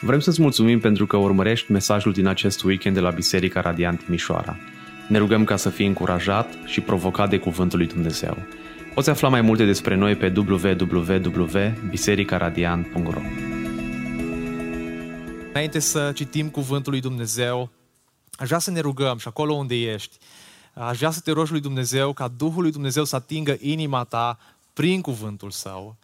Vrem să-ți mulțumim pentru că urmărești mesajul din acest weekend de la Biserica Radiant Timișoara. Ne rugăm ca să fii încurajat și provocat de Cuvântul lui Dumnezeu. Poți afla mai multe despre noi pe www.bisericaradiant.ro Înainte să citim Cuvântul lui Dumnezeu, aș vrea să ne rugăm și acolo unde ești, aș vrea să te rogi lui Dumnezeu ca Duhul lui Dumnezeu să atingă inima ta prin Cuvântul Său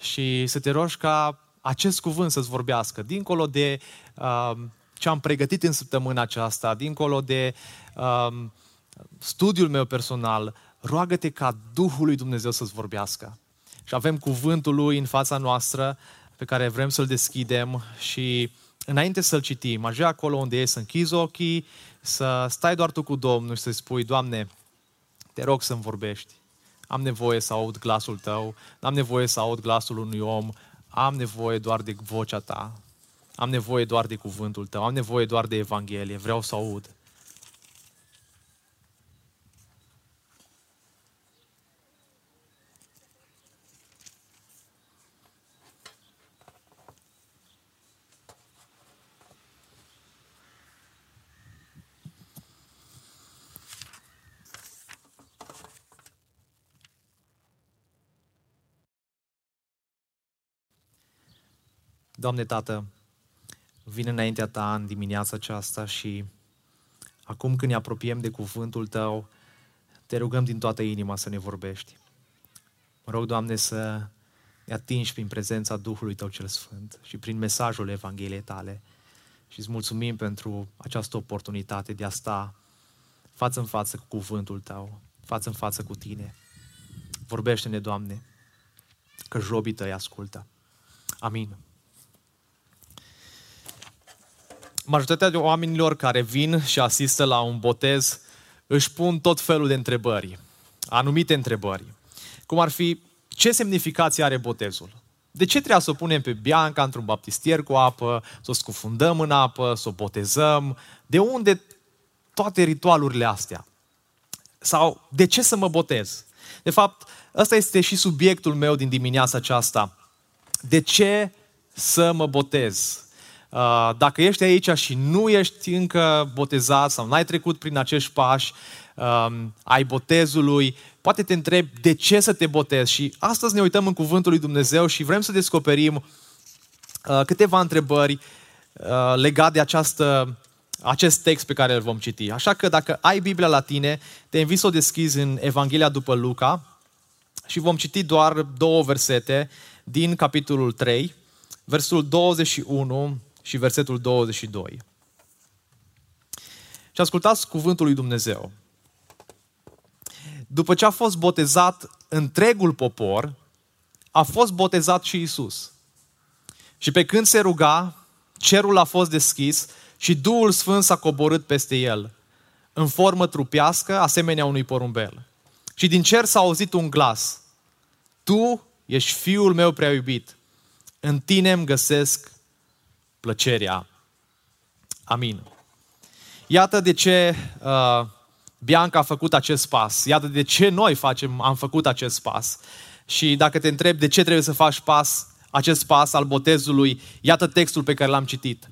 și să te rogi ca acest cuvânt să-ți vorbească, dincolo de uh, ce am pregătit în săptămâna aceasta, dincolo de uh, studiul meu personal, roagă-te ca Duhul lui Dumnezeu să-ți vorbească. Și avem cuvântul lui în fața noastră pe care vrem să-l deschidem și înainte să-l citim, aș vrea acolo unde e să închizi ochii, să stai doar tu cu Domnul și să-i spui, Doamne, te rog să-mi vorbești. Am nevoie să aud glasul tău, am nevoie să aud glasul unui om, am nevoie doar de vocea ta, am nevoie doar de cuvântul tău, am nevoie doar de Evanghelie, vreau să aud. Doamne Tată, vin înaintea Ta în dimineața aceasta și acum când ne apropiem de cuvântul Tău, te rugăm din toată inima să ne vorbești. Mă rog, Doamne, să ne atingi prin prezența Duhului Tău cel Sfânt și prin mesajul Evangheliei Tale. Și îți mulțumim pentru această oportunitate de a sta față în față cu cuvântul Tău, față în față cu Tine. Vorbește-ne, Doamne, că jobii Tăi ascultă. Amin. Majoritatea oamenilor care vin și asistă la un botez își pun tot felul de întrebări, anumite întrebări. Cum ar fi, ce semnificație are botezul? De ce trebuie să o punem pe Bianca într-un baptistier cu apă, să o scufundăm în apă, să o botezăm? De unde toate ritualurile astea? Sau de ce să mă botez? De fapt, ăsta este și subiectul meu din dimineața aceasta. De ce să mă botez? Uh, dacă ești aici și nu ești încă botezat sau n-ai trecut prin acești pași, um, ai botezului, poate te întrebi de ce să te botezi. Și astăzi ne uităm în Cuvântul lui Dumnezeu și vrem să descoperim uh, câteva întrebări uh, legate de această, acest text pe care îl vom citi. Așa că dacă ai Biblia la tine, te invit să o deschizi în Evanghelia după Luca și vom citi doar două versete din capitolul 3, versul 21 și versetul 22. Și ascultați cuvântul lui Dumnezeu. După ce a fost botezat întregul popor, a fost botezat și Isus. Și pe când se ruga, cerul a fost deschis și Duhul Sfânt s-a coborât peste el, în formă trupească, asemenea unui porumbel. Și din cer s-a auzit un glas. Tu ești fiul meu prea iubit. În tine îmi găsesc plăcerea. Amin. Iată de ce uh, Bianca a făcut acest pas. Iată de ce noi facem, am făcut acest pas. Și dacă te întreb de ce trebuie să faci pas, acest pas al botezului, iată textul pe care l-am citit.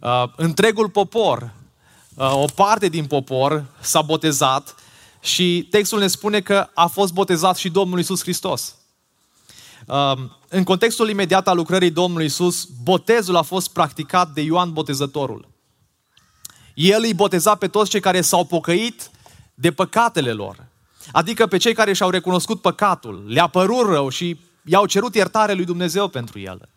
Uh, întregul popor, uh, o parte din popor s-a botezat și textul ne spune că a fost botezat și Domnul Isus Hristos. Um, în contextul imediat al lucrării Domnului Isus, botezul a fost practicat de Ioan Botezătorul. El îi boteza pe toți cei care s-au pocăit de păcatele lor. Adică pe cei care și-au recunoscut păcatul, le-a părut rău și i-au cerut iertare lui Dumnezeu pentru el.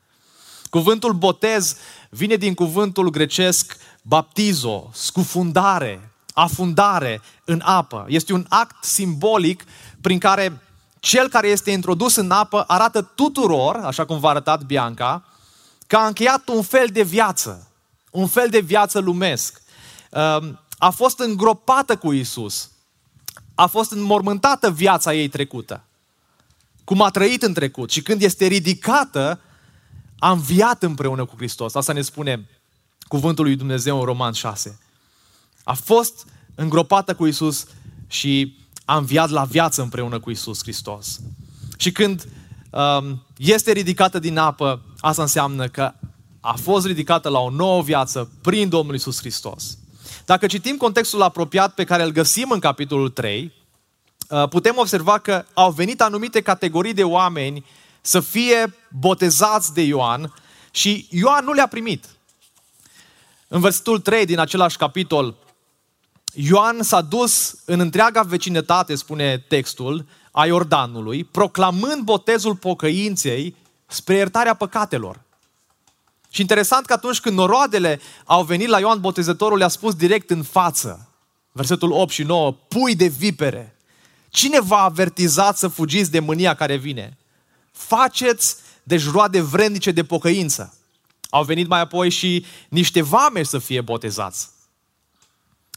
Cuvântul botez vine din cuvântul grecesc baptizo, scufundare, afundare în apă. Este un act simbolic prin care cel care este introdus în apă arată tuturor, așa cum v-a arătat Bianca, că a încheiat un fel de viață, un fel de viață lumesc. Ehm, a fost îngropată cu Isus, a fost înmormântată viața ei trecută, cum a trăit în trecut și când este ridicată, a înviat împreună cu Hristos. Asta ne spune cuvântul lui Dumnezeu în Roman 6. A fost îngropată cu Isus și a înviat la viață împreună cu Isus Hristos. Și când um, este ridicată din apă, asta înseamnă că a fost ridicată la o nouă viață prin Domnul Isus Hristos. Dacă citim contextul apropiat pe care îl găsim în capitolul 3, uh, putem observa că au venit anumite categorii de oameni să fie botezați de Ioan și Ioan nu le-a primit. În versetul 3 din același capitol, Ioan s-a dus în întreaga vecinătate, spune textul, a Iordanului, proclamând botezul pocăinței spre iertarea păcatelor. Și interesant că atunci când noroadele au venit la Ioan Botezătorul, le-a spus direct în față, versetul 8 și 9, pui de vipere, cine v-a avertizat să fugiți de mânia care vine? Faceți deci roade vrednice de pocăință. Au venit mai apoi și niște vame să fie botezați.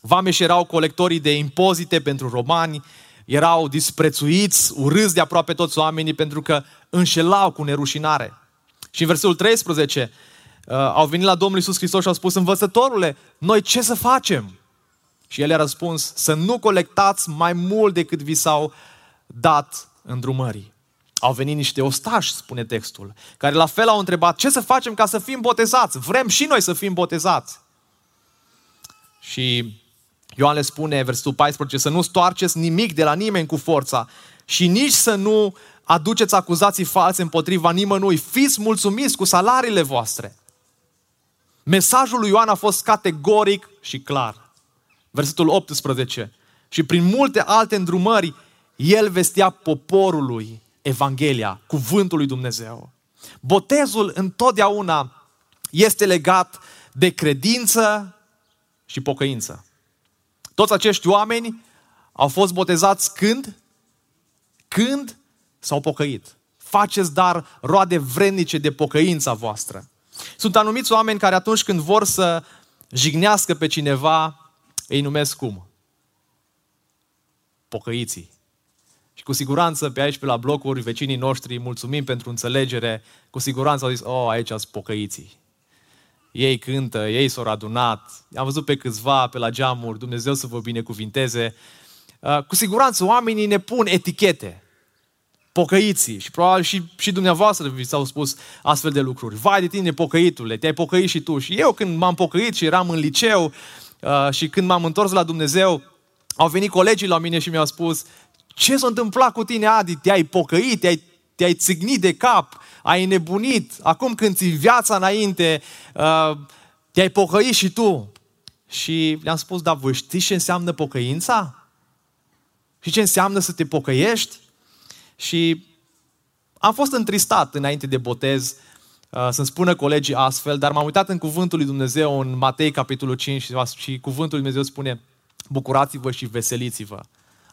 Vameși erau colectorii de impozite pentru romani, erau disprețuiți, urâți de aproape toți oamenii pentru că înșelau cu nerușinare. Și în versetul 13 uh, au venit la Domnul Isus Hristos și au spus, învățătorule, noi ce să facem? Și el a răspuns, să nu colectați mai mult decât vi s-au dat îndrumării. Au venit niște ostași, spune textul, care la fel au întrebat, ce să facem ca să fim botezați? Vrem și noi să fim botezați. Și Ioan le spune, versetul 14, să nu stoarceți nimic de la nimeni cu forța și nici să nu aduceți acuzații false împotriva nimănui. Fiți mulțumiți cu salariile voastre. Mesajul lui Ioan a fost categoric și clar. Versetul 18. Și prin multe alte îndrumări, el vestea poporului Evanghelia, cuvântul lui Dumnezeu. Botezul întotdeauna este legat de credință și pocăință. Toți acești oameni au fost botezați când? Când s-au pocăit. Faceți dar roade vrednice de pocăința voastră. Sunt anumiți oameni care atunci când vor să jignească pe cineva, îi numesc cum? Pocăiții. Și cu siguranță pe aici, pe la blocuri, vecinii noștri, mulțumim pentru înțelegere, cu siguranță au zis, oh, aici sunt pocăiții ei cântă, ei s-au adunat, am văzut pe câțiva pe la geamuri, Dumnezeu să vă binecuvinteze. Uh, cu siguranță oamenii ne pun etichete, pocăiții și probabil și, și dumneavoastră vi s-au spus astfel de lucruri. Vai de tine, pocăitule, te-ai pocăit și tu. Și eu când m-am pocăit și eram în liceu uh, și când m-am întors la Dumnezeu, au venit colegii la mine și mi-au spus ce s-a întâmplat cu tine, Adi? Te-ai pocăit? Te-ai, te-ai țignit de cap? ai nebunit, acum când ți viața înainte, uh, te-ai pocăit și tu. Și le-am spus, da, voi știți ce înseamnă pocăința? Și ce înseamnă să te pocăiești? Și am fost întristat înainte de botez uh, să-mi spună colegii astfel, dar m-am uitat în cuvântul lui Dumnezeu în Matei, capitolul 5 și cuvântul lui Dumnezeu spune bucurați-vă și veseliți-vă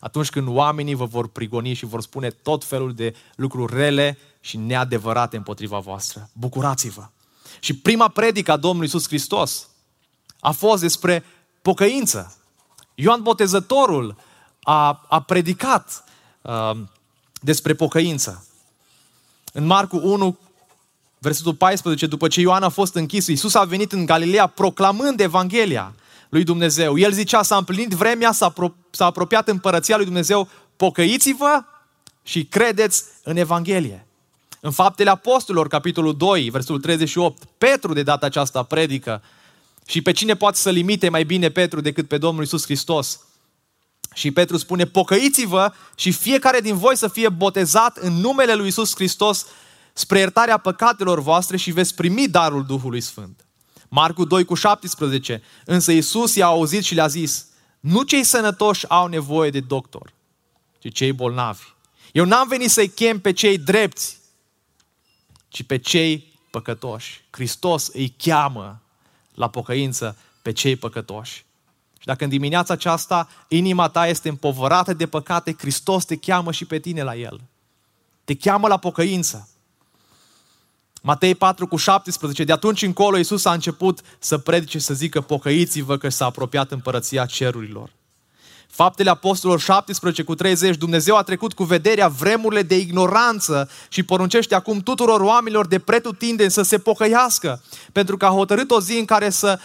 atunci când oamenii vă vor prigoni și vor spune tot felul de lucruri rele și neadevărate împotriva voastră. Bucurați-vă! Și prima predică a Domnului Iisus Hristos a fost despre pocăință. Ioan Botezătorul a, a predicat uh, despre pocăință. În Marcu 1, versetul 14, după ce Ioan a fost închis, Iisus a venit în Galileea proclamând Evanghelia lui Dumnezeu. El zicea, s-a împlinit vremea, s-a, apro- s-a apropiat împărăția lui Dumnezeu, pocăiți-vă și credeți în Evanghelie. În Faptele Apostolilor, capitolul 2, versetul 38, Petru de data aceasta predică și pe cine poate să limite mai bine Petru decât pe Domnul Isus Hristos. Și Petru spune, pocăiți-vă și fiecare din voi să fie botezat în numele lui Isus Hristos spre iertarea păcatelor voastre și veți primi darul Duhului Sfânt. Marcu 2 cu 17. Însă Iisus i-a auzit și le-a zis, nu cei sănătoși au nevoie de doctor, ci cei bolnavi. Eu n-am venit să-i chem pe cei drepți, ci pe cei păcătoși. Hristos îi cheamă la pocăință pe cei păcătoși. Și dacă în dimineața aceasta inima ta este împovărată de păcate, Hristos te cheamă și pe tine la El. Te cheamă la pocăință. Matei 4 cu 17, de atunci încolo Iisus a început să predice să zică pocăiți-vă că s-a apropiat împărăția cerurilor. Faptele Apostolilor 17 cu 30, Dumnezeu a trecut cu vederea vremurile de ignoranță și poruncește acum tuturor oamenilor de pretutindeni să se pocăiască, pentru că a hotărât o zi în care să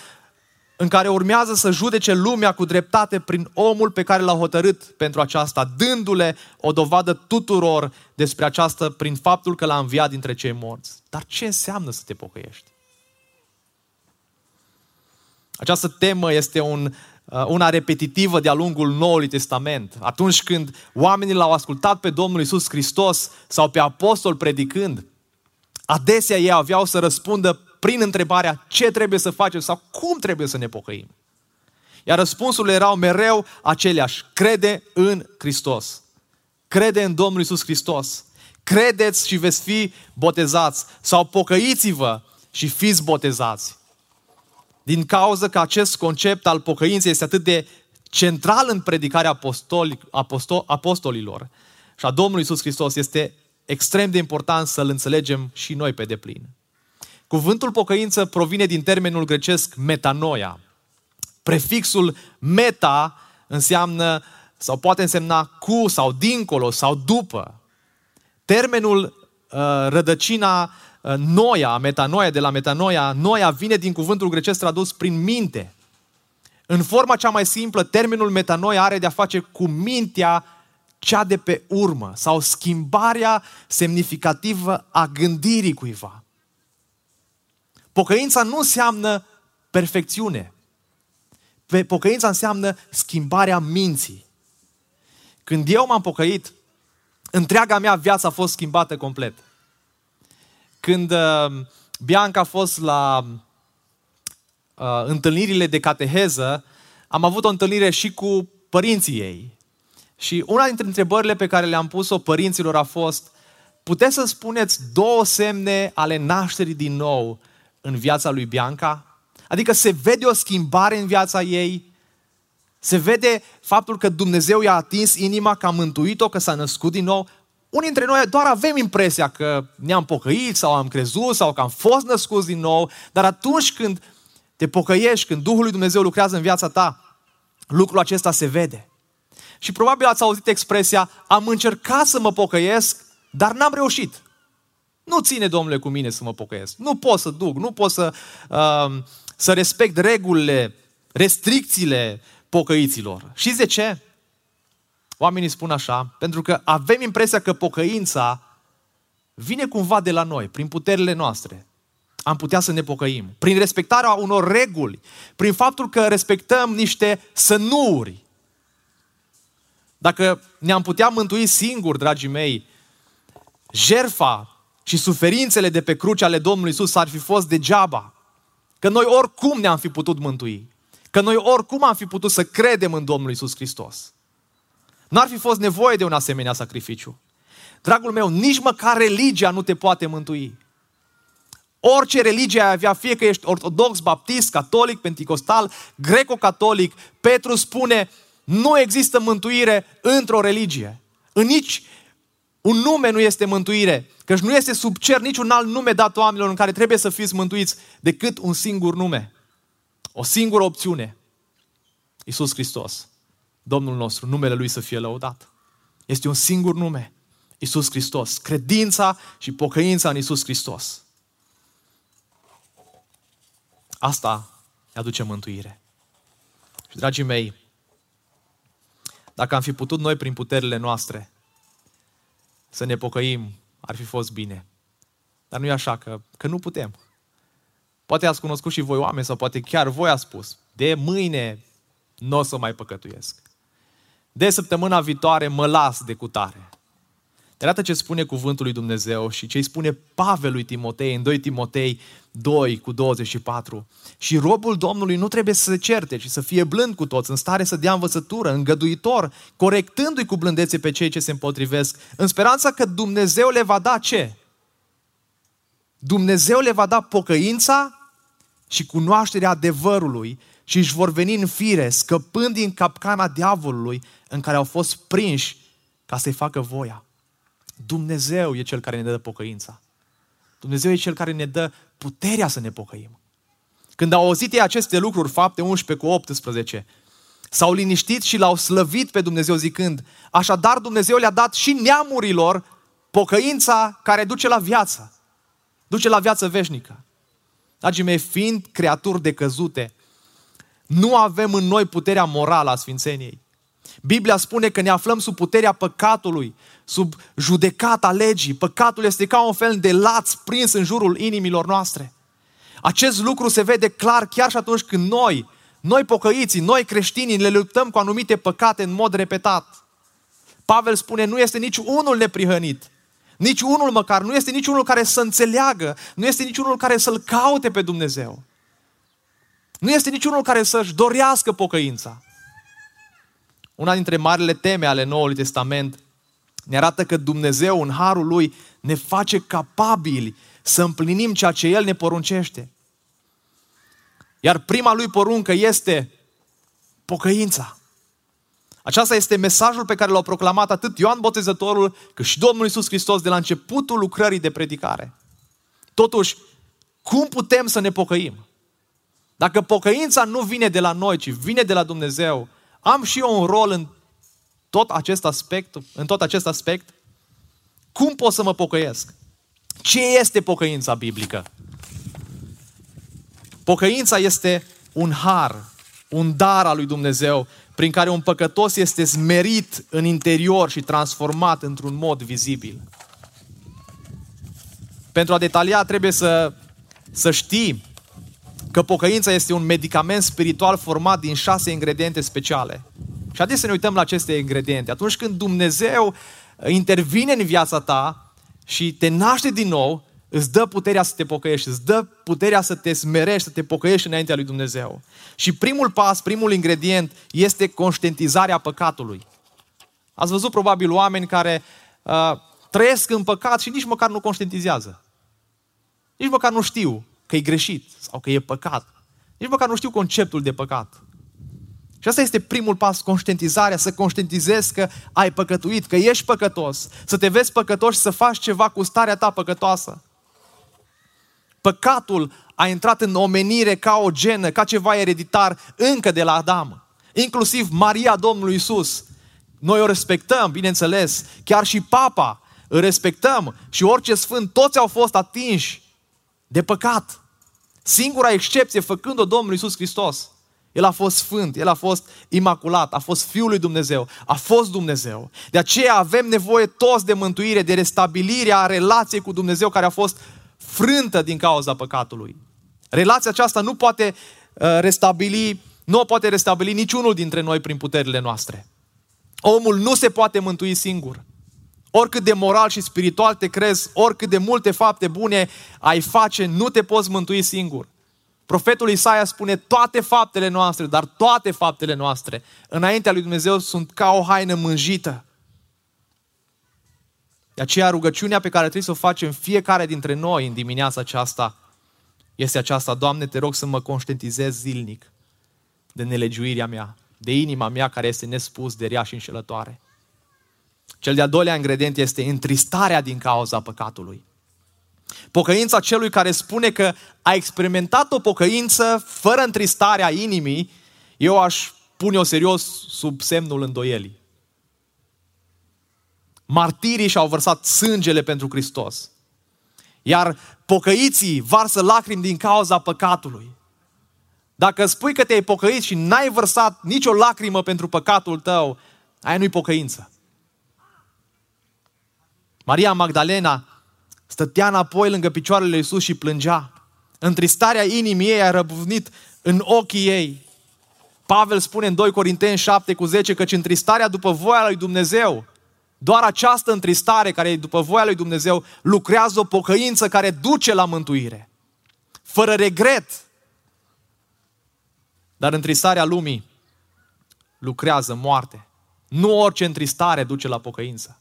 în care urmează să judece lumea cu dreptate prin omul pe care l-a hotărât pentru aceasta, dându-le o dovadă tuturor despre aceasta prin faptul că l-a înviat dintre cei morți. Dar ce înseamnă să te pocăiești? Această temă este un, uh, una repetitivă de-a lungul Noului Testament. Atunci când oamenii l-au ascultat pe Domnul Isus Hristos sau pe apostol predicând, adesea ei aveau să răspundă prin întrebarea ce trebuie să facem sau cum trebuie să ne pocăim. Iar răspunsurile erau mereu aceleași. Crede în Hristos. Crede în Domnul Isus Hristos. Credeți și veți fi botezați. Sau pocăiți-vă și fiți botezați. Din cauza că acest concept al pocăinței este atât de central în predicarea apostoli, apostol, apostolilor și a Domnului Isus Hristos, este extrem de important să-l înțelegem și noi pe deplin. Cuvântul pocăință provine din termenul grecesc metanoia. Prefixul meta înseamnă sau poate însemna cu sau dincolo sau după. Termenul uh, rădăcina uh, noia, metanoia, de la metanoia, noia vine din cuvântul grecesc tradus prin minte. În forma cea mai simplă, termenul metanoia are de-a face cu mintea cea de pe urmă sau schimbarea semnificativă a gândirii cuiva. Pocăința nu înseamnă perfecțiune. Pocăința înseamnă schimbarea minții. Când eu m-am pocăit, întreaga mea viață a fost schimbată complet. Când uh, Bianca a fost la uh, întâlnirile de cateheză, am avut o întâlnire și cu părinții ei. Și una dintre întrebările pe care le-am pus-o părinților a fost, puteți să spuneți două semne ale nașterii din nou în viața lui Bianca? Adică se vede o schimbare în viața ei, se vede faptul că Dumnezeu i-a atins inima, că a mântuit-o, că s-a născut din nou. Unii dintre noi doar avem impresia că ne-am pocăit sau am crezut sau că am fost născuți din nou, dar atunci când te pocăiești, când Duhul lui Dumnezeu lucrează în viața ta, lucrul acesta se vede. Și probabil ați auzit expresia, am încercat să mă pocăiesc, dar n-am reușit. Nu ține, domnule, cu mine să mă pocăiesc. Nu pot să duc, nu pot să, uh, să respect regulile, restricțiile pocăiților. Și de ce? Oamenii spun așa, pentru că avem impresia că pocăința vine cumva de la noi, prin puterile noastre. Am putea să ne pocăim. Prin respectarea unor reguli, prin faptul că respectăm niște sănuri. Dacă ne-am putea mântui singuri, dragii mei, jerfa și suferințele de pe cruce ale Domnului Isus ar fi fost degeaba. Că noi oricum ne-am fi putut mântui. Că noi oricum am fi putut să credem în Domnul Isus Hristos. N-ar fi fost nevoie de un asemenea sacrificiu. Dragul meu, nici măcar religia nu te poate mântui. Orice religie ai avea, fie că ești ortodox, baptist, catolic, penticostal, greco-catolic, Petru spune, nu există mântuire într-o religie. În nici un nume nu este mântuire, căci nu este sub cer niciun alt nume dat oamenilor în care trebuie să fiți mântuiți decât un singur nume. O singură opțiune. Iisus Hristos. Domnul nostru, numele Lui să fie lăudat. Este un singur nume. Iisus Hristos. Credința și pocăința în Iisus Hristos. Asta ne aduce mântuire. Și dragii mei, dacă am fi putut noi prin puterile noastre să ne pocăim, ar fi fost bine. Dar nu e așa, că, că nu putem. Poate ați cunoscut și voi oameni sau poate chiar voi ați spus, de mâine nu o să mai păcătuiesc. De săptămâna viitoare mă las de cutare. De Iată ce spune cuvântul lui Dumnezeu și ce îi spune Pavel lui Timotei în 2 Timotei 2 cu 24. Și robul Domnului nu trebuie să se certe, ci să fie blând cu toți, în stare să dea învățătură, îngăduitor, corectându-i cu blândețe pe cei ce se împotrivesc, în speranța că Dumnezeu le va da ce? Dumnezeu le va da pocăința și cunoașterea adevărului și își vor veni în fire, scăpând din capcana diavolului în care au fost prinși ca să-i facă voia. Dumnezeu e Cel care ne dă pocăința. Dumnezeu e Cel care ne dă puterea să ne pocăim. Când au auzit ei aceste lucruri, fapte 11 cu 18, s-au liniștit și l-au slăvit pe Dumnezeu zicând, așadar Dumnezeu le-a dat și neamurilor pocăința care duce la viață. Duce la viață veșnică. Dragii mei, fiind creaturi decăzute, nu avem în noi puterea morală a Sfințeniei. Biblia spune că ne aflăm sub puterea păcatului, sub judecata legii. Păcatul este ca un fel de laț prins în jurul inimilor noastre. Acest lucru se vede clar chiar și atunci când noi, noi pocăiții, noi creștinii, le luptăm cu anumite păcate în mod repetat. Pavel spune, nu este nici unul neprihănit. Nici unul măcar, nu este nici unul care să înțeleagă, nu este nici unul care să-L caute pe Dumnezeu. Nu este nici unul care să-și dorească pocăința. Una dintre marile teme ale Noului Testament ne arată că Dumnezeu, în harul Lui, ne face capabili să împlinim ceea ce El ne poruncește. Iar prima Lui poruncă este pocăința. Aceasta este mesajul pe care l-au proclamat atât Ioan Botezătorul, cât și Domnul Isus Hristos de la începutul lucrării de predicare. Totuși, cum putem să ne pocăim? Dacă pocăința nu vine de la noi, ci vine de la Dumnezeu, am și eu un rol în tot acest aspect, în tot acest aspect? Cum pot să mă pocăiesc? Ce este pocăința biblică? Pocăința este un har, un dar al lui Dumnezeu, prin care un păcătos este smerit în interior și transformat într-un mod vizibil. Pentru a detalia trebuie să, să știi că pocăința este un medicament spiritual format din șase ingrediente speciale. Și adesea ne uităm la aceste ingrediente. Atunci când Dumnezeu intervine în viața ta și te naște din nou, îți dă puterea să te pocăiești, îți dă puterea să te smerești, să te pocăiești înaintea lui Dumnezeu. Și primul pas, primul ingredient este conștientizarea păcatului. Ați văzut probabil oameni care uh, trăiesc în păcat și nici măcar nu conștientizează. Nici măcar nu știu că e greșit sau că e păcat. Nici măcar nu știu conceptul de păcat. Și asta este primul pas, conștientizarea, să conștientizezi că ai păcătuit, că ești păcătos, să te vezi păcătos și să faci ceva cu starea ta păcătoasă. Păcatul a intrat în omenire ca o genă, ca ceva ereditar încă de la Adam. Inclusiv Maria Domnului Isus. Noi o respectăm, bineînțeles, chiar și Papa îl respectăm și orice sfânt, toți au fost atinși de păcat. Singura excepție făcând-o Domnul Isus Hristos. El a fost sfânt, El a fost imaculat, a fost Fiul lui Dumnezeu, a fost Dumnezeu. De aceea avem nevoie toți de mântuire, de restabilirea relației cu Dumnezeu care a fost frântă din cauza păcatului. Relația aceasta nu poate uh, restabili, nu o poate restabili niciunul dintre noi prin puterile noastre. Omul nu se poate mântui singur. Oricât de moral și spiritual te crezi, oricât de multe fapte bune ai face, nu te poți mântui singur. Profetul Isaia spune toate faptele noastre, dar toate faptele noastre înaintea lui Dumnezeu sunt ca o haină mânjită. De aceea rugăciunea pe care trebuie să o facem fiecare dintre noi în dimineața aceasta este aceasta. Doamne, te rog să mă conștientizez zilnic de nelegiuirea mea, de inima mea care este nespus de rea și înșelătoare. Cel de-al doilea ingredient este întristarea din cauza păcatului. Pocăința celui care spune că a experimentat o pocăință fără întristarea inimii, eu aș pune-o serios sub semnul îndoielii. Martirii și-au vărsat sângele pentru Hristos. Iar pocăiții varsă lacrimi din cauza păcatului. Dacă spui că te-ai pocăit și n-ai vărsat nicio lacrimă pentru păcatul tău, aia nu-i pocăință. Maria Magdalena stătea înapoi lângă picioarele lui Iisus și plângea. Întristarea inimii ei a răbuvnit în ochii ei. Pavel spune în 2 Corinteni 7 cu 10 căci întristarea după voia lui Dumnezeu, doar această întristare care e după voia lui Dumnezeu, lucrează o pocăință care duce la mântuire. Fără regret. Dar întristarea lumii lucrează moarte. Nu orice întristare duce la pocăință.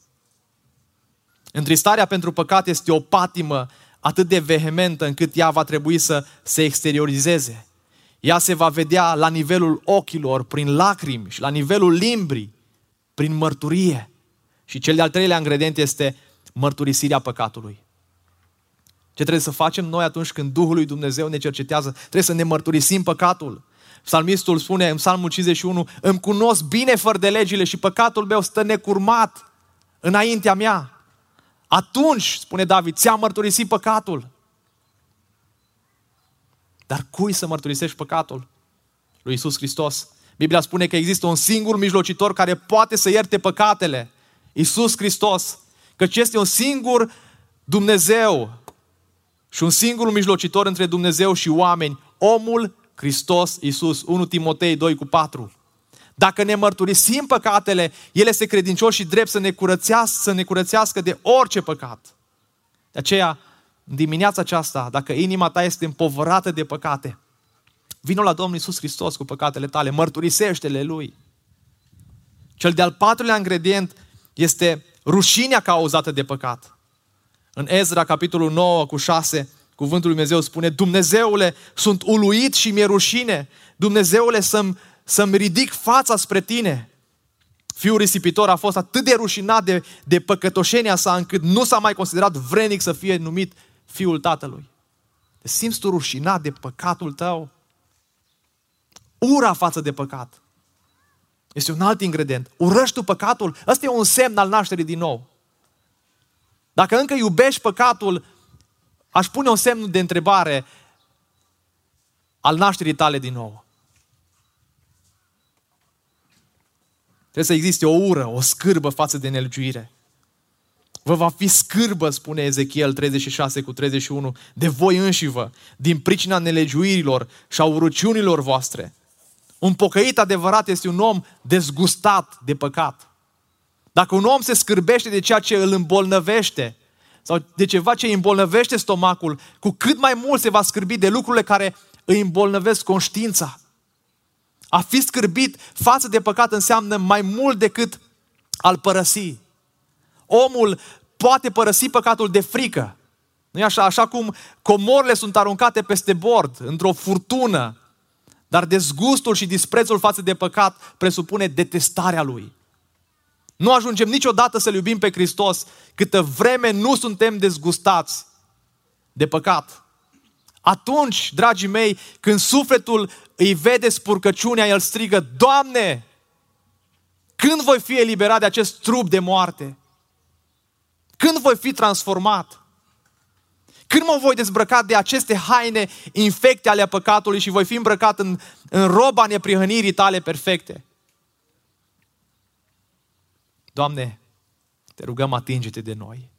Întristarea pentru păcat este o patimă atât de vehementă încât ea va trebui să se exteriorizeze. Ea se va vedea la nivelul ochilor, prin lacrimi și la nivelul limbrii, prin mărturie. Și cel de-al treilea ingredient este mărturisirea păcatului. Ce trebuie să facem noi atunci când Duhul lui Dumnezeu ne cercetează? Trebuie să ne mărturisim păcatul. Psalmistul spune în Psalmul 51, îmi cunosc bine fără de legile și păcatul meu stă necurmat înaintea mea. Atunci, spune David, ți-a mărturisit păcatul. Dar cui să mărturisești păcatul? Lui Isus Hristos. Biblia spune că există un singur mijlocitor care poate să ierte păcatele. Isus Hristos. Căci este un singur Dumnezeu și un singur mijlocitor între Dumnezeu și oameni, omul Hristos Iisus. 1 Timotei 2 cu 4. Dacă ne mărturisim păcatele, El este credincios și drept să ne, curățească, să ne curățească de orice păcat. De aceea, în dimineața aceasta, dacă inima ta este împovărată de păcate, vină la Domnul Iisus Hristos cu păcatele tale, mărturisește-le Lui. Cel de-al patrulea ingredient este rușinea cauzată de păcat. În Ezra, capitolul 9 cu 6, cuvântul Lui Dumnezeu spune, Dumnezeule, sunt uluit și mi-e rușine. Dumnezeule, să-mi, să-mi ridic fața spre Tine. Fiul risipitor a fost atât de rușinat de, de păcătoșenia sa, încât nu s-a mai considerat vrenic să fie numit fiul tatălui. Te simți tu rușinat de păcatul tău? Ura față de păcat. Este un alt ingredient. Urăști tu păcatul? Ăsta e un semn al nașterii din nou. Dacă încă iubești păcatul, aș pune un semn de întrebare al nașterii tale din nou. Trebuie să existe o ură, o scârbă față de nelegiuire. Vă va fi scârbă, spune Ezechiel 36 cu 31, de voi înșivă, din pricina nelegiuirilor și a urăciunilor voastre. Un pocăit adevărat este un om dezgustat de păcat. Dacă un om se scârbește de ceea ce îl îmbolnăvește sau de ceva ce îi îmbolnăvește stomacul, cu cât mai mult se va scârbi de lucrurile care îi îmbolnăvesc conștiința. A fi scârbit față de păcat înseamnă mai mult decât al părăsi. Omul poate părăsi păcatul de frică. nu așa? Așa cum comorile sunt aruncate peste bord, într-o furtună, dar dezgustul și disprețul față de păcat presupune detestarea lui. Nu ajungem niciodată să-L iubim pe Hristos câtă vreme nu suntem dezgustați de păcat. Atunci, dragii mei, când sufletul îi vede spurcăciunea, el strigă, Doamne, când voi fi eliberat de acest trup de moarte? Când voi fi transformat? Când mă voi dezbrăca de aceste haine infecte ale păcatului și voi fi îmbrăcat în, în roba neprihănirii tale perfecte? Doamne, te rugăm, atinge-te de noi.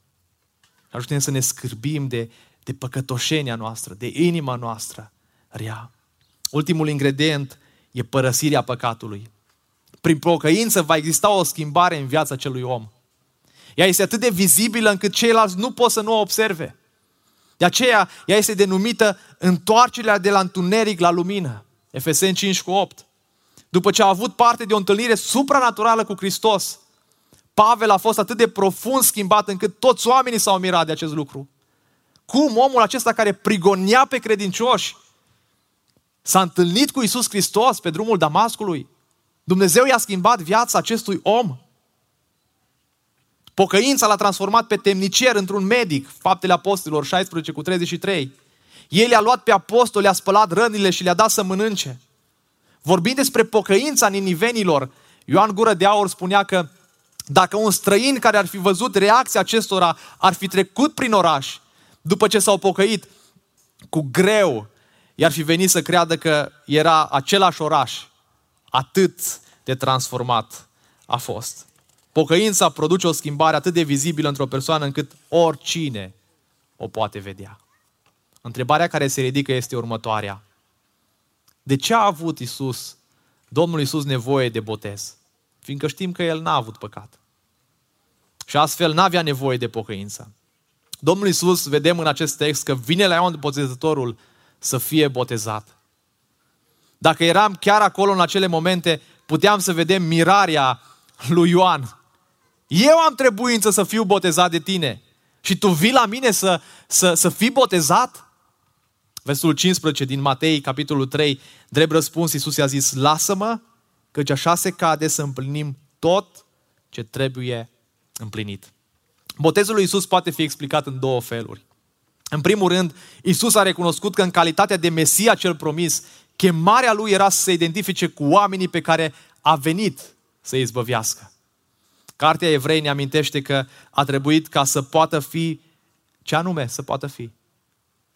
Ajută-ne să ne scârbim de, de păcătoșenia noastră, de inima noastră rea. Ultimul ingredient e părăsirea păcatului. Prin pocăință va exista o schimbare în viața celui om. Ea este atât de vizibilă încât ceilalți nu pot să nu o observe. De aceea, ea este denumită întoarcerea de la întuneric la lumină. Efeseni 5 cu 8. După ce a avut parte de o întâlnire supranaturală cu Hristos, Pavel a fost atât de profund schimbat încât toți oamenii s-au mirat de acest lucru. Cum omul acesta care prigonia pe credincioși s-a întâlnit cu Isus Hristos pe drumul Damascului? Dumnezeu i-a schimbat viața acestui om. Pocăința l-a transformat pe temnicier într-un medic, faptele apostolilor 16 cu 33. El i-a luat pe apostoli, le-a spălat rănile și le-a dat să mănânce. Vorbind despre pocăința ninivenilor, Ioan Gură de Aur spunea că dacă un străin care ar fi văzut reacția acestora ar fi trecut prin oraș, după ce s-au pocăit, cu greu i-ar fi venit să creadă că era același oraș. Atât de transformat a fost. Pocăința produce o schimbare atât de vizibilă într-o persoană încât oricine o poate vedea. Întrebarea care se ridică este următoarea. De ce a avut Isus, Domnul Isus, nevoie de botez? Fiindcă știm că El n-a avut păcat. Și astfel n-avea nevoie de pocăință. Domnul Isus, vedem în acest text că vine la Ioan Botezătorul să fie botezat. Dacă eram chiar acolo în acele momente, puteam să vedem mirarea lui Ioan. Eu am trebuință să fiu botezat de tine. Și tu vii la mine să, să, să fii botezat? Versul 15 din Matei, capitolul 3, drept răspuns, Iisus i-a zis, lasă-mă, căci așa se cade să împlinim tot ce trebuie împlinit. Botezul lui Iisus poate fi explicat în două feluri. În primul rând, Iisus a recunoscut că în calitatea de Mesia cel promis, chemarea lui era să se identifice cu oamenii pe care a venit să îi izbăvească. Cartea Evrei ne amintește că a trebuit ca să poată fi, ce anume să poată fi?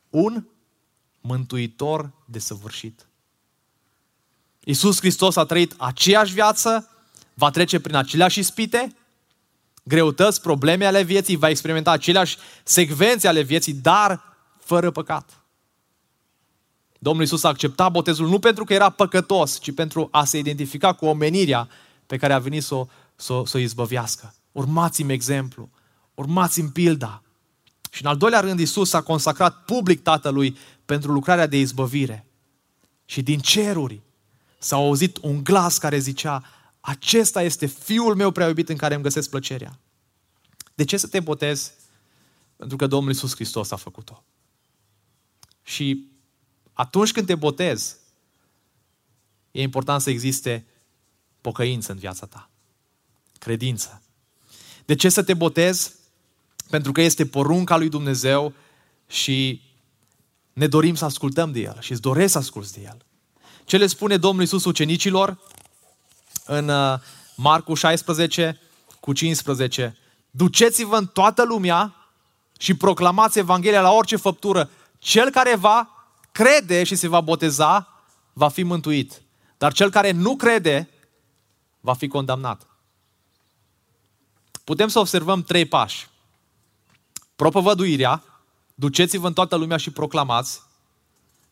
Un mântuitor de săvârșit. Iisus Hristos a trăit aceeași viață, va trece prin aceleași ispite, greutăți, probleme ale vieții, va experimenta aceleași secvențe ale vieții, dar fără păcat. Domnul Isus a acceptat botezul nu pentru că era păcătos, ci pentru a se identifica cu omenirea pe care a venit să o, să, să o izbăvească. Urmați-mi exemplu, urmați-mi pilda. Și în al doilea rând, Isus a consacrat public Tatălui pentru lucrarea de izbăvire. Și din ceruri s-a auzit un glas care zicea, acesta este Fiul meu prea iubit în care îmi găsesc plăcerea. De ce să te botezi? Pentru că Domnul Isus Hristos a făcut-o. Și atunci când te botezi, e important să existe pocăință în viața ta. Credință. De ce să te botezi? Pentru că este porunca lui Dumnezeu și ne dorim să ascultăm de El și îți doresc să asculți de El. Ce le spune Domnul Iisus ucenicilor în uh, Marcu 16 cu 15? Duceți-vă în toată lumea și proclamați Evanghelia la orice făptură. Cel care va crede și se va boteza, va fi mântuit. Dar cel care nu crede, va fi condamnat. Putem să observăm trei pași. Propovăduirea, duceți-vă în toată lumea și proclamați.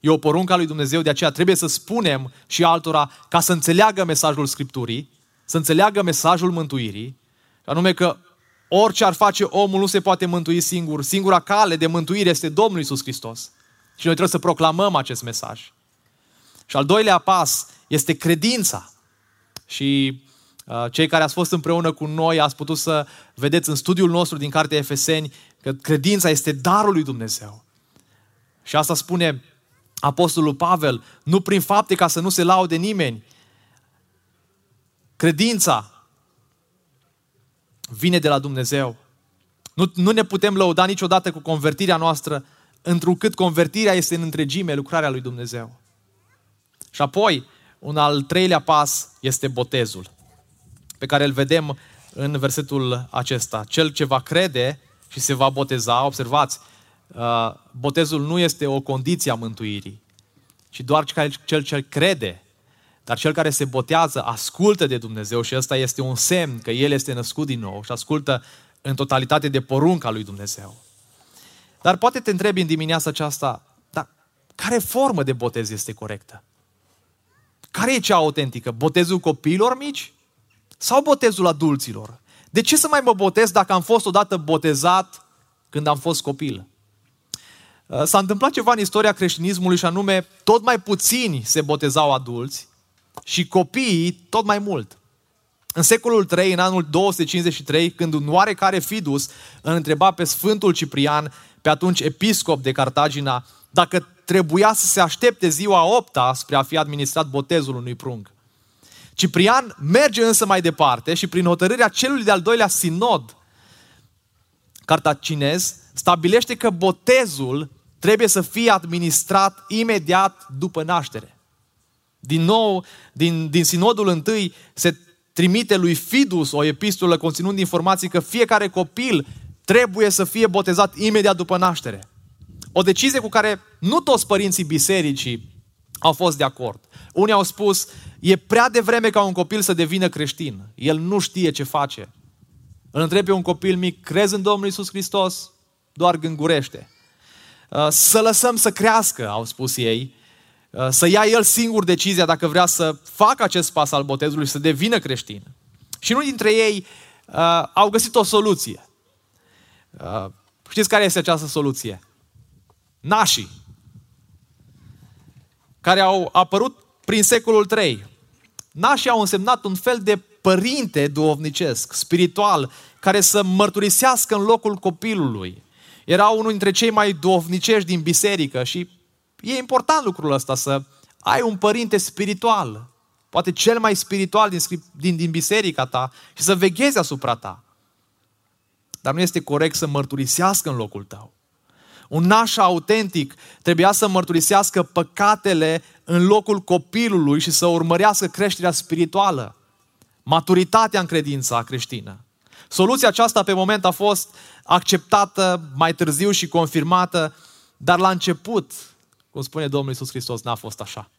E o poruncă a lui Dumnezeu, de aceea trebuie să spunem și altora ca să înțeleagă mesajul Scripturii, să înțeleagă mesajul mântuirii, anume că orice ar face omul nu se poate mântui singur. Singura cale de mântuire este Domnul Isus Hristos. Și noi trebuie să proclamăm acest mesaj. Și al doilea pas este credința. Și uh, cei care ați fost împreună cu noi ați putut să vedeți în studiul nostru din Cartea Efeseni că credința este darul lui Dumnezeu. Și asta spune Apostolul Pavel, nu prin fapte ca să nu se laude nimeni. Credința vine de la Dumnezeu. Nu, nu ne putem lăuda niciodată cu convertirea noastră, întrucât convertirea este în întregime lucrarea lui Dumnezeu. Și apoi, un al treilea pas este botezul, pe care îl vedem în versetul acesta. Cel ce va crede și se va boteza, observați, uh, botezul nu este o condiție a mântuirii, ci doar cel ce crede. Dar cel care se botează ascultă de Dumnezeu și ăsta este un semn că el este născut din nou și ascultă în totalitate de porunca lui Dumnezeu. Dar poate te întrebi în dimineața aceasta, dar care formă de botez este corectă? Care e cea autentică? Botezul copiilor mici? Sau botezul adulților? De ce să mai mă botez dacă am fost odată botezat când am fost copil? Uh, s-a întâmplat ceva în istoria creștinismului și anume tot mai puțini se botezau adulți și copiii tot mai mult. În secolul 3, în anul 253, când un oarecare Fidus îl întreba pe Sfântul Ciprian, pe atunci episcop de Cartagina, dacă trebuia să se aștepte ziua 8 spre a fi administrat botezul unui prunc. Ciprian merge însă mai departe și prin hotărârea celui de-al doilea sinod cartacinez stabilește că botezul trebuie să fie administrat imediat după naștere. Din nou, din, din sinodul întâi se trimite lui Fidus o epistolă conținând informații că fiecare copil trebuie să fie botezat imediat după naștere. O decizie cu care nu toți părinții bisericii au fost de acord. Unii au spus, e prea devreme ca un copil să devină creștin. El nu știe ce face. Îl întrebe pe un copil mic, crezi în Domnul Isus Hristos? Doar gângurește. Uh, să lăsăm să crească, au spus ei, uh, să ia el singur decizia dacă vrea să facă acest pas al botezului și să devină creștin. Și unul dintre ei uh, au găsit o soluție. Uh, știți care este această soluție? Nașii, care au apărut prin secolul 3. Nașii au însemnat un fel de părinte duovnicesc, spiritual, care să mărturisească în locul copilului. Era unul dintre cei mai duovnicești din biserică și e important lucrul ăsta, să ai un părinte spiritual, poate cel mai spiritual din, din, din biserica ta și să veghezi asupra ta. Dar nu este corect să mărturisească în locul tău. Un naș autentic trebuia să mărturisească păcatele în locul copilului și să urmărească creșterea spirituală, maturitatea în credința creștină. Soluția aceasta pe moment a fost acceptată mai târziu și confirmată, dar la început, cum spune Domnul Isus Hristos, n-a fost așa.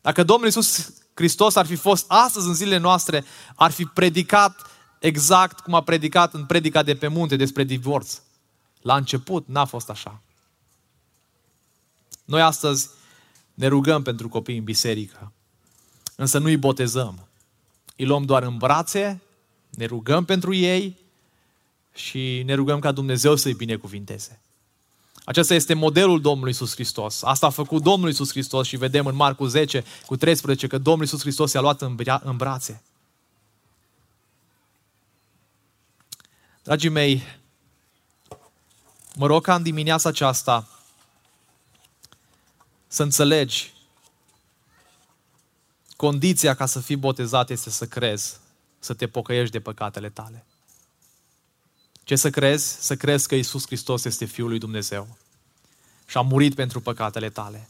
Dacă Domnul Isus Hristos ar fi fost astăzi în zilele noastre, ar fi predicat exact cum a predicat în predica de pe munte despre divorț. La început n-a fost așa. Noi astăzi ne rugăm pentru copii în biserică, însă nu îi botezăm. Îi luăm doar în brațe, ne rugăm pentru ei și ne rugăm ca Dumnezeu să-i binecuvinteze. Acesta este modelul Domnului Iisus Hristos. Asta a făcut Domnul Iisus Hristos și vedem în Marcu 10 cu 13 că Domnul Iisus Hristos i-a luat în, bra- în brațe. Dragii mei, mă rog ca în dimineața aceasta să înțelegi condiția ca să fii botezat este să crezi, să te pocăiești de păcatele tale. Ce să crezi? Să crezi că Isus Hristos este Fiul lui Dumnezeu și a murit pentru păcatele tale.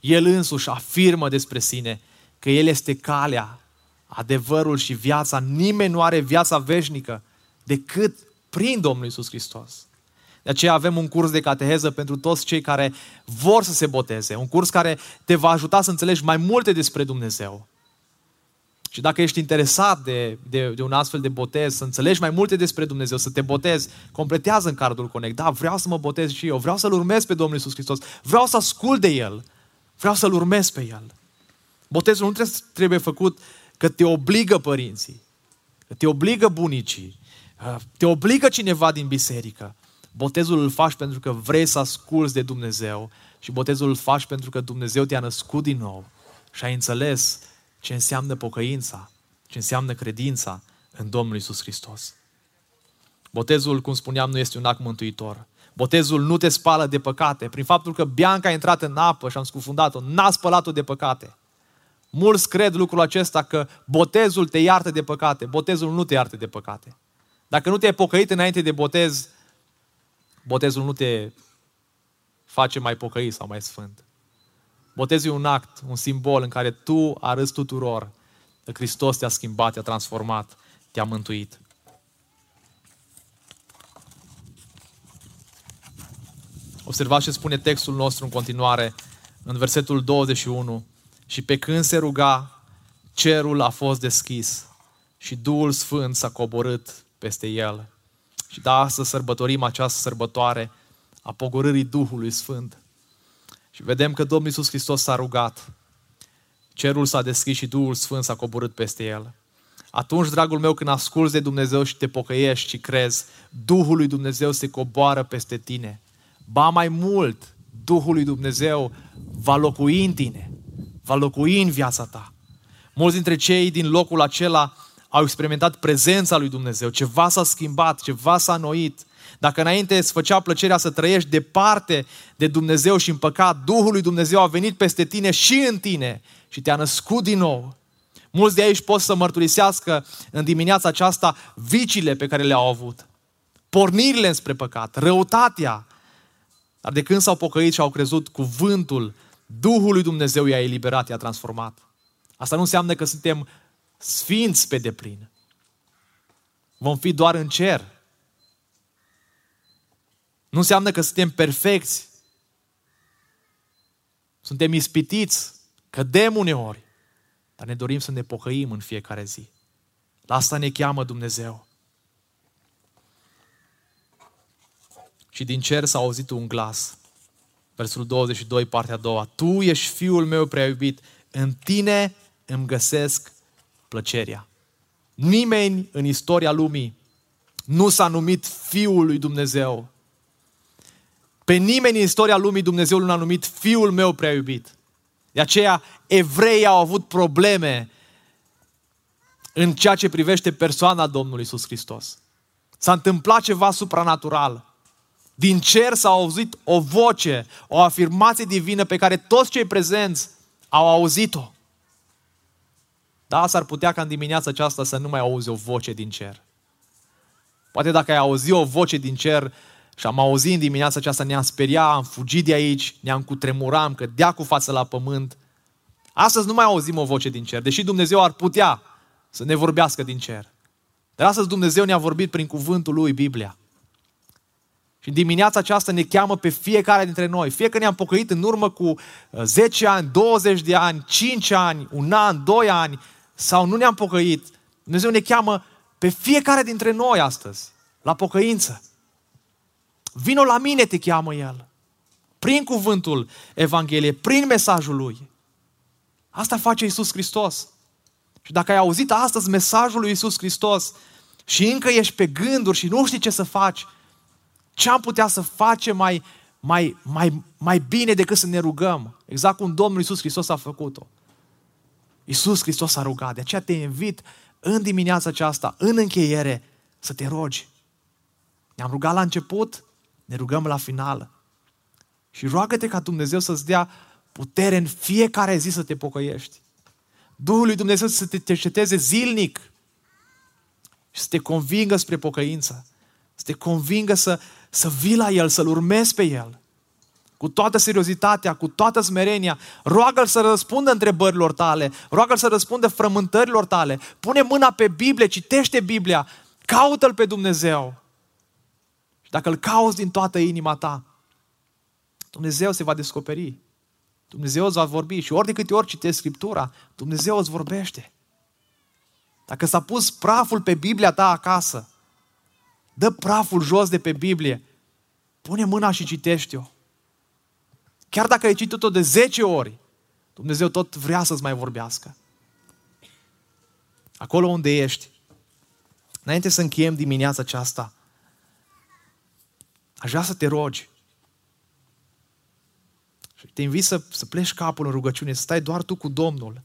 El însuși afirmă despre sine că El este calea, adevărul și viața. Nimeni nu are viața veșnică decât prin Domnul Isus Hristos. De aceea avem un curs de cateheză pentru toți cei care vor să se boteze. Un curs care te va ajuta să înțelegi mai multe despre Dumnezeu. Și dacă ești interesat de, de, de un astfel de botez, să înțelegi mai multe despre Dumnezeu, să te botezi, completează în cardul Connect. Da, vreau să mă botez și eu, vreau să-L urmez pe Domnul Isus Hristos, vreau să ascult de El, vreau să-L urmez pe El. Botezul nu trebuie, trebuie făcut că te obligă părinții, că te obligă bunicii, te obligă cineva din biserică. Botezul îl faci pentru că vrei să asculți de Dumnezeu și botezul îl faci pentru că Dumnezeu te-a născut din nou și ai înțeles ce înseamnă pocăința, ce înseamnă credința în Domnul Isus Hristos. Botezul, cum spuneam, nu este un act mântuitor. Botezul nu te spală de păcate. Prin faptul că Bianca a intrat în apă și am scufundat-o, n-a spălat-o de păcate. Mulți cred lucrul acesta că botezul te iartă de păcate. Botezul nu te iartă de păcate. Dacă nu te-ai pocăit înainte de botez, botezul nu te face mai pocăit sau mai sfânt. Botezul e un act, un simbol în care tu arăți tuturor că Hristos te-a schimbat, te-a transformat, te-a mântuit. Observați ce spune textul nostru în continuare, în versetul 21. Și pe când se ruga, cerul a fost deschis și Duhul Sfânt s-a coborât peste el. Și da, să sărbătorim această sărbătoare a pogorârii Duhului Sfânt. Și vedem că Domnul Iisus Hristos s-a rugat. Cerul s-a deschis și Duhul Sfânt s-a coborât peste el. Atunci, dragul meu, când asculți de Dumnezeu și te pocăiești și crezi, Duhul lui Dumnezeu se coboară peste tine. Ba mai mult, Duhul lui Dumnezeu va locui în tine, va locui în viața ta. Mulți dintre cei din locul acela au experimentat prezența lui Dumnezeu, ceva s-a schimbat, ceva s-a noit. Dacă înainte îți făcea plăcerea să trăiești departe de Dumnezeu și în păcat, Duhul lui Dumnezeu a venit peste tine și în tine și te-a născut din nou. Mulți de aici pot să mărturisească în dimineața aceasta vicile pe care le-au avut, pornirile spre păcat, răutatea. Dar de când s-au pocăit și au crezut cuvântul, Duhul lui Dumnezeu i-a eliberat, i-a transformat. Asta nu înseamnă că suntem sfinți pe deplin. Vom fi doar în cer. Nu înseamnă că suntem perfecți. Suntem ispitiți, cădem uneori, dar ne dorim să ne pocăim în fiecare zi. La asta ne cheamă Dumnezeu. Și din cer s-a auzit un glas. Versul 22, partea a doua. Tu ești fiul meu prea iubit, în tine îmi găsesc plăcerea. Nimeni în istoria lumii nu s-a numit Fiul lui Dumnezeu. Pe nimeni în istoria lumii Dumnezeu nu l-a numit Fiul meu prea iubit. De aceea evreii au avut probleme în ceea ce privește persoana Domnului Isus Hristos. S-a întâmplat ceva supranatural. Din cer s-a auzit o voce, o afirmație divină pe care toți cei prezenți au auzit-o. Da, s-ar putea ca în dimineața aceasta să nu mai auzi o voce din cer. Poate dacă ai auzit o voce din cer și am auzit în dimineața aceasta, ne-am speriat, am fugit de aici, ne-am cutremurat, am cădea cu față la pământ. Astăzi nu mai auzim o voce din cer, deși Dumnezeu ar putea să ne vorbească din cer. Dar astăzi Dumnezeu ne-a vorbit prin cuvântul Lui, Biblia. Și în dimineața aceasta ne cheamă pe fiecare dintre noi. Fie că ne-am pocăit în urmă cu 10 ani, 20 de ani, 5 ani, un an, 2 ani, sau nu ne-am pocăit, Dumnezeu ne cheamă pe fiecare dintre noi astăzi la pocăință. Vino la mine, te cheamă El. prin cuvântul Evangheliei, prin mesajul Lui. Asta face Isus Hristos. Și dacă ai auzit astăzi mesajul lui Isus Hristos și încă ești pe gânduri și nu știi ce să faci, ce am putea să facem mai, mai, mai, mai bine decât să ne rugăm? Exact cum Domnul Isus Hristos a făcut-o. Isus Hristos a rugat. De aceea te invit în dimineața aceasta, în încheiere, să te rogi. Ne-am rugat la început, ne rugăm la final. Și roagă-te ca Dumnezeu să-ți dea putere în fiecare zi să te pocăiești. Duhul lui Dumnezeu să te cerceteze zilnic și să te convingă spre pocăință. Să te convingă să, să vii la El, să-L urmezi pe El. Cu toată seriozitatea, cu toată smerenia, roagă-L să răspundă întrebărilor tale, roagă-L să răspundă frământărilor tale, pune mâna pe Biblie, citește Biblia, caută-L pe Dumnezeu. Și dacă Îl cauți din toată inima ta, Dumnezeu se va descoperi. Dumnezeu îți va vorbi și ori de câte ori citești Scriptura, Dumnezeu îți vorbește. Dacă s-a pus praful pe Biblia ta acasă, dă praful jos de pe Biblie, pune mâna și citește-o. Chiar dacă ai citit-o de 10 ori, Dumnezeu tot vrea să-ți mai vorbească. Acolo unde ești, înainte să încheiem dimineața aceasta, aș vrea să te rogi și te invit să, să pleci capul în rugăciune, să stai doar tu cu Domnul.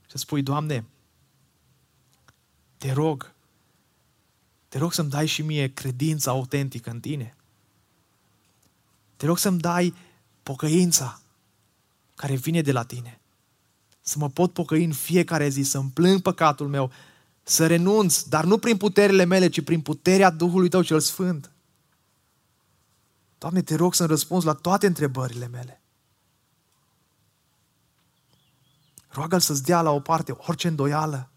Și să spui, Doamne, te rog, te rog să-mi dai și mie credința autentică în Tine. Te rog să-mi dai pocăința care vine de la Tine. Să mă pot pocăi în fiecare zi, să-mi plâng păcatul meu, să renunț, dar nu prin puterile mele, ci prin puterea Duhului Tău cel Sfânt. Doamne, te rog să-mi răspunzi la toate întrebările mele. Roagă-L să-ți dea la o parte orice îndoială,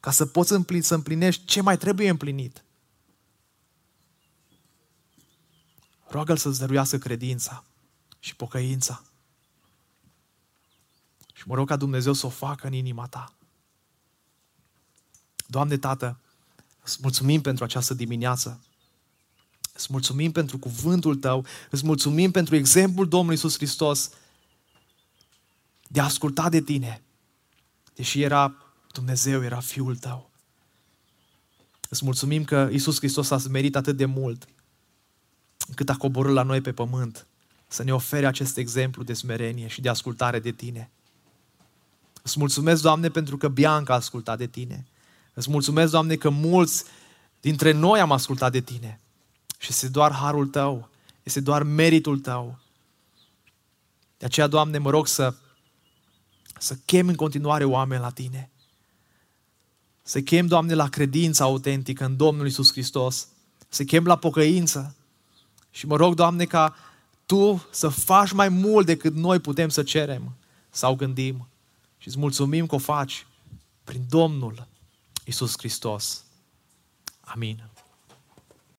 ca să poți împlini, să împlinești ce mai trebuie împlinit. Roagă-L să-ți dăruiască credința și pocăința. Și mă rog ca Dumnezeu să o facă în inima ta. Doamne Tată, îți mulțumim pentru această dimineață. Îți mulțumim pentru cuvântul Tău, îți mulțumim pentru exemplul Domnului Isus Hristos de a asculta de Tine, deși era Dumnezeu, era Fiul Tău. Îți mulțumim că Isus Hristos a smerit atât de mult încât a coborât la noi pe pământ să ne ofere acest exemplu de smerenie și de ascultare de Tine. Îți mulțumesc, Doamne, pentru că Bianca a ascultat de Tine. Îți mulțumesc, Doamne, că mulți dintre noi am ascultat de Tine. Și este doar harul tău, este doar meritul tău. De aceea, Doamne, mă rog să, să chem în continuare oameni la Tine. Să chem, Doamne, la credința autentică în Domnul Isus Hristos. Să chem la pocăință. Și mă rog, Doamne, ca Tu să faci mai mult decât noi putem să cerem sau gândim. Și îți mulțumim că o faci prin Domnul Isus Hristos. Amin.